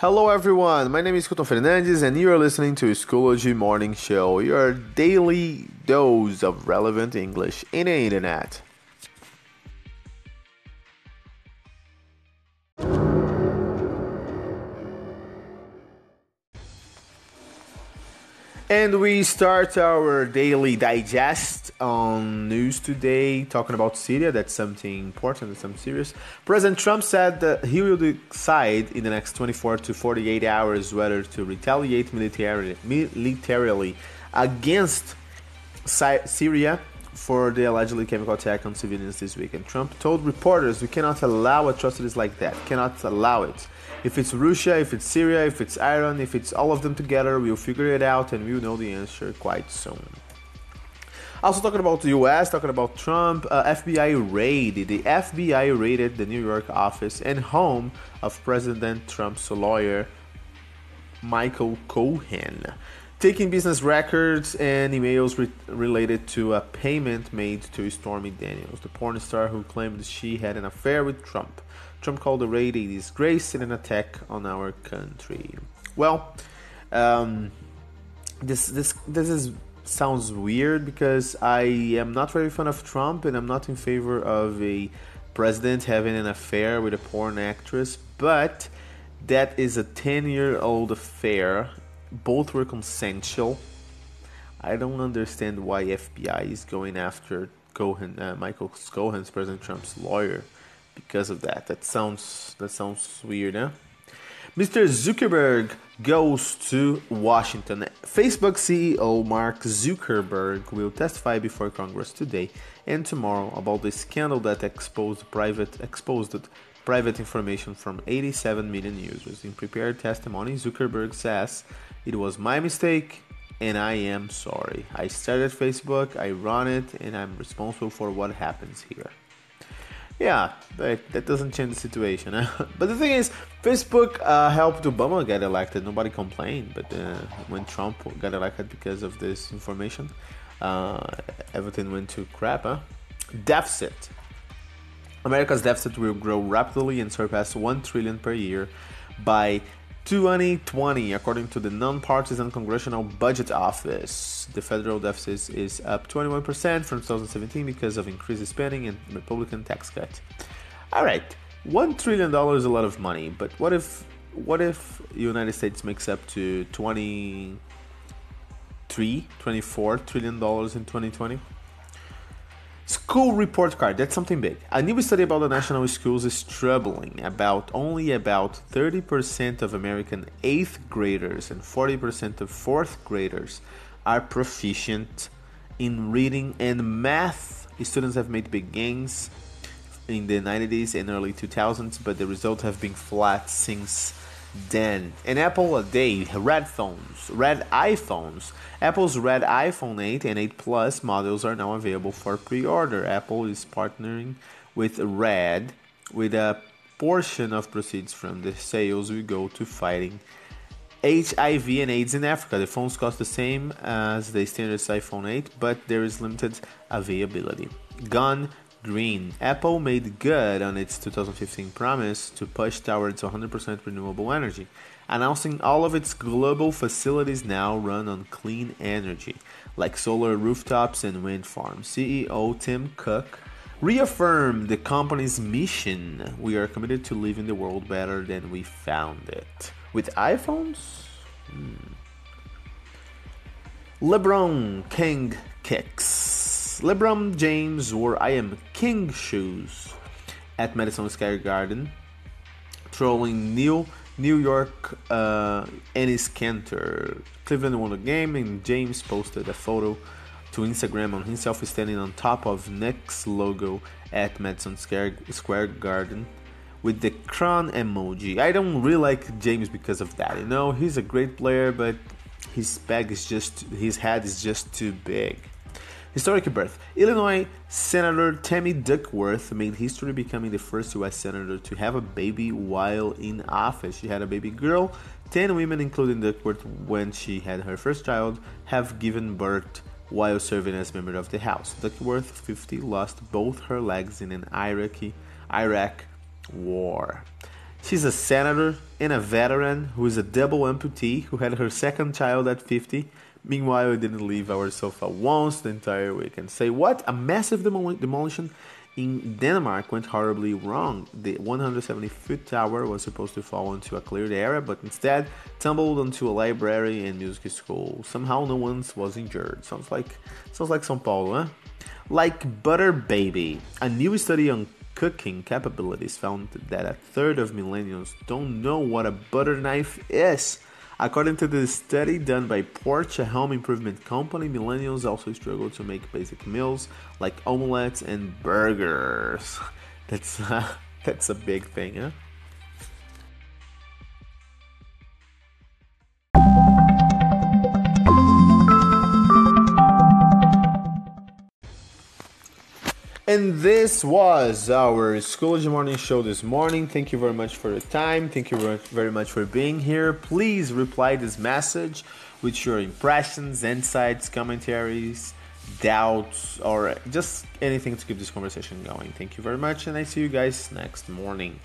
Hello everyone, my name is Couton Fernandes and you are listening to Schoology Morning Show, your daily dose of relevant English in the internet. And we start our daily digest on news today, talking about Syria. That's something important, something serious. President Trump said that he will decide in the next 24 to 48 hours whether to retaliate militarily, militarily against Syria for the allegedly chemical attack on civilians this week. And Trump told reporters, "We cannot allow atrocities like that. Cannot allow it." If it's Russia, if it's Syria, if it's Iran, if it's all of them together, we'll figure it out and we'll know the answer quite soon. Also talking about the US, talking about Trump, uh, FBI raid. The FBI raided the New York office and home of President Trump's lawyer, Michael Cohen, taking business records and emails re- related to a payment made to Stormy Daniels, the porn star who claimed she had an affair with Trump. Trump called the raid a disgrace and an attack on our country. Well, um, this this this is sounds weird because I am not very fan of Trump and I'm not in favor of a president having an affair with a porn actress, but that is a 10 year old affair. Both were consensual. I don't understand why FBI is going after Cohen, uh, Michael Cohen's President Trump's lawyer because of that. That sounds that sounds weird, huh? Mr. Zuckerberg goes to Washington. Facebook CEO Mark Zuckerberg will testify before Congress today and tomorrow about the scandal that exposed private exposed private information from 87 million users. In prepared testimony, Zuckerberg says, "It was my mistake and I am sorry. I started Facebook, I run it, and I'm responsible for what happens here." Yeah, but that doesn't change the situation. But the thing is, Facebook uh, helped Obama get elected. Nobody complained, but uh, when Trump got elected because of this information, uh, everything went to crap. Huh? Deficit. America's deficit will grow rapidly and surpass 1 trillion per year by 2020, according to the Nonpartisan Congressional Budget Office, the federal deficit is up 21% from 2017 because of increased spending and Republican tax cut. All right, one trillion dollars is a lot of money, but what if what if the United States makes up to 23, 24 trillion dollars in 2020? School report card, that's something big. A new study about the national schools is troubling. About only about 30% of American 8th graders and 40% of 4th graders are proficient in reading and math. Students have made big gains in the 90s and early 2000s, but the results have been flat since then. And Apple a day, red phones, red iPhones. Apple's red iPhone 8 and 8 Plus models are now available for pre-order. Apple is partnering with Red with a portion of proceeds from the sales will go to fighting HIV and AIDS in Africa. The phones cost the same as the standard iPhone 8, but there is limited availability. Gone green. Apple made good on its 2015 promise to push towards 100% renewable energy, announcing all of its global facilities now run on clean energy, like solar rooftops and wind farms. CEO Tim Cook reaffirmed the company's mission we are committed to leaving the world better than we found it. With iPhones? Hmm. LeBron King kicks. LeBron James wore I Am King shoes at Madison Square Garden, trolling New New York uh, Enes Kanter. Cleveland won the game, and James posted a photo to Instagram on himself standing on top of Knicks logo at Madison Square Garden with the crown emoji. I don't really like James because of that. You know, he's a great player, but his bag is just his head is just too big. Historic birth. Illinois Senator Tammy Duckworth made history becoming the first U.S. senator to have a baby while in office. She had a baby girl. Ten women, including Duckworth, when she had her first child, have given birth while serving as member of the House. Duckworth, 50, lost both her legs in an Iraqi Iraq war. She's a senator and a veteran who is a double amputee who had her second child at 50. Meanwhile, we didn't leave our sofa once the entire weekend. Say what? A massive demol- demolition in Denmark went horribly wrong. The 170 foot tower was supposed to fall into a cleared area, but instead tumbled onto a library and music school. Somehow, no one was injured. Sounds like sounds like São Paulo, huh? Like Butter Baby, a new study on cooking capabilities found that a third of millennials don't know what a butter knife is. According to the study done by Porch, a home improvement company, millennials also struggle to make basic meals like omelets and burgers. That's uh, that's a big thing, huh? And this was our Schoology Morning Show this morning. Thank you very much for your time. Thank you very much for being here. Please reply this message with your impressions, insights, commentaries, doubts, or just anything to keep this conversation going. Thank you very much, and I see you guys next morning.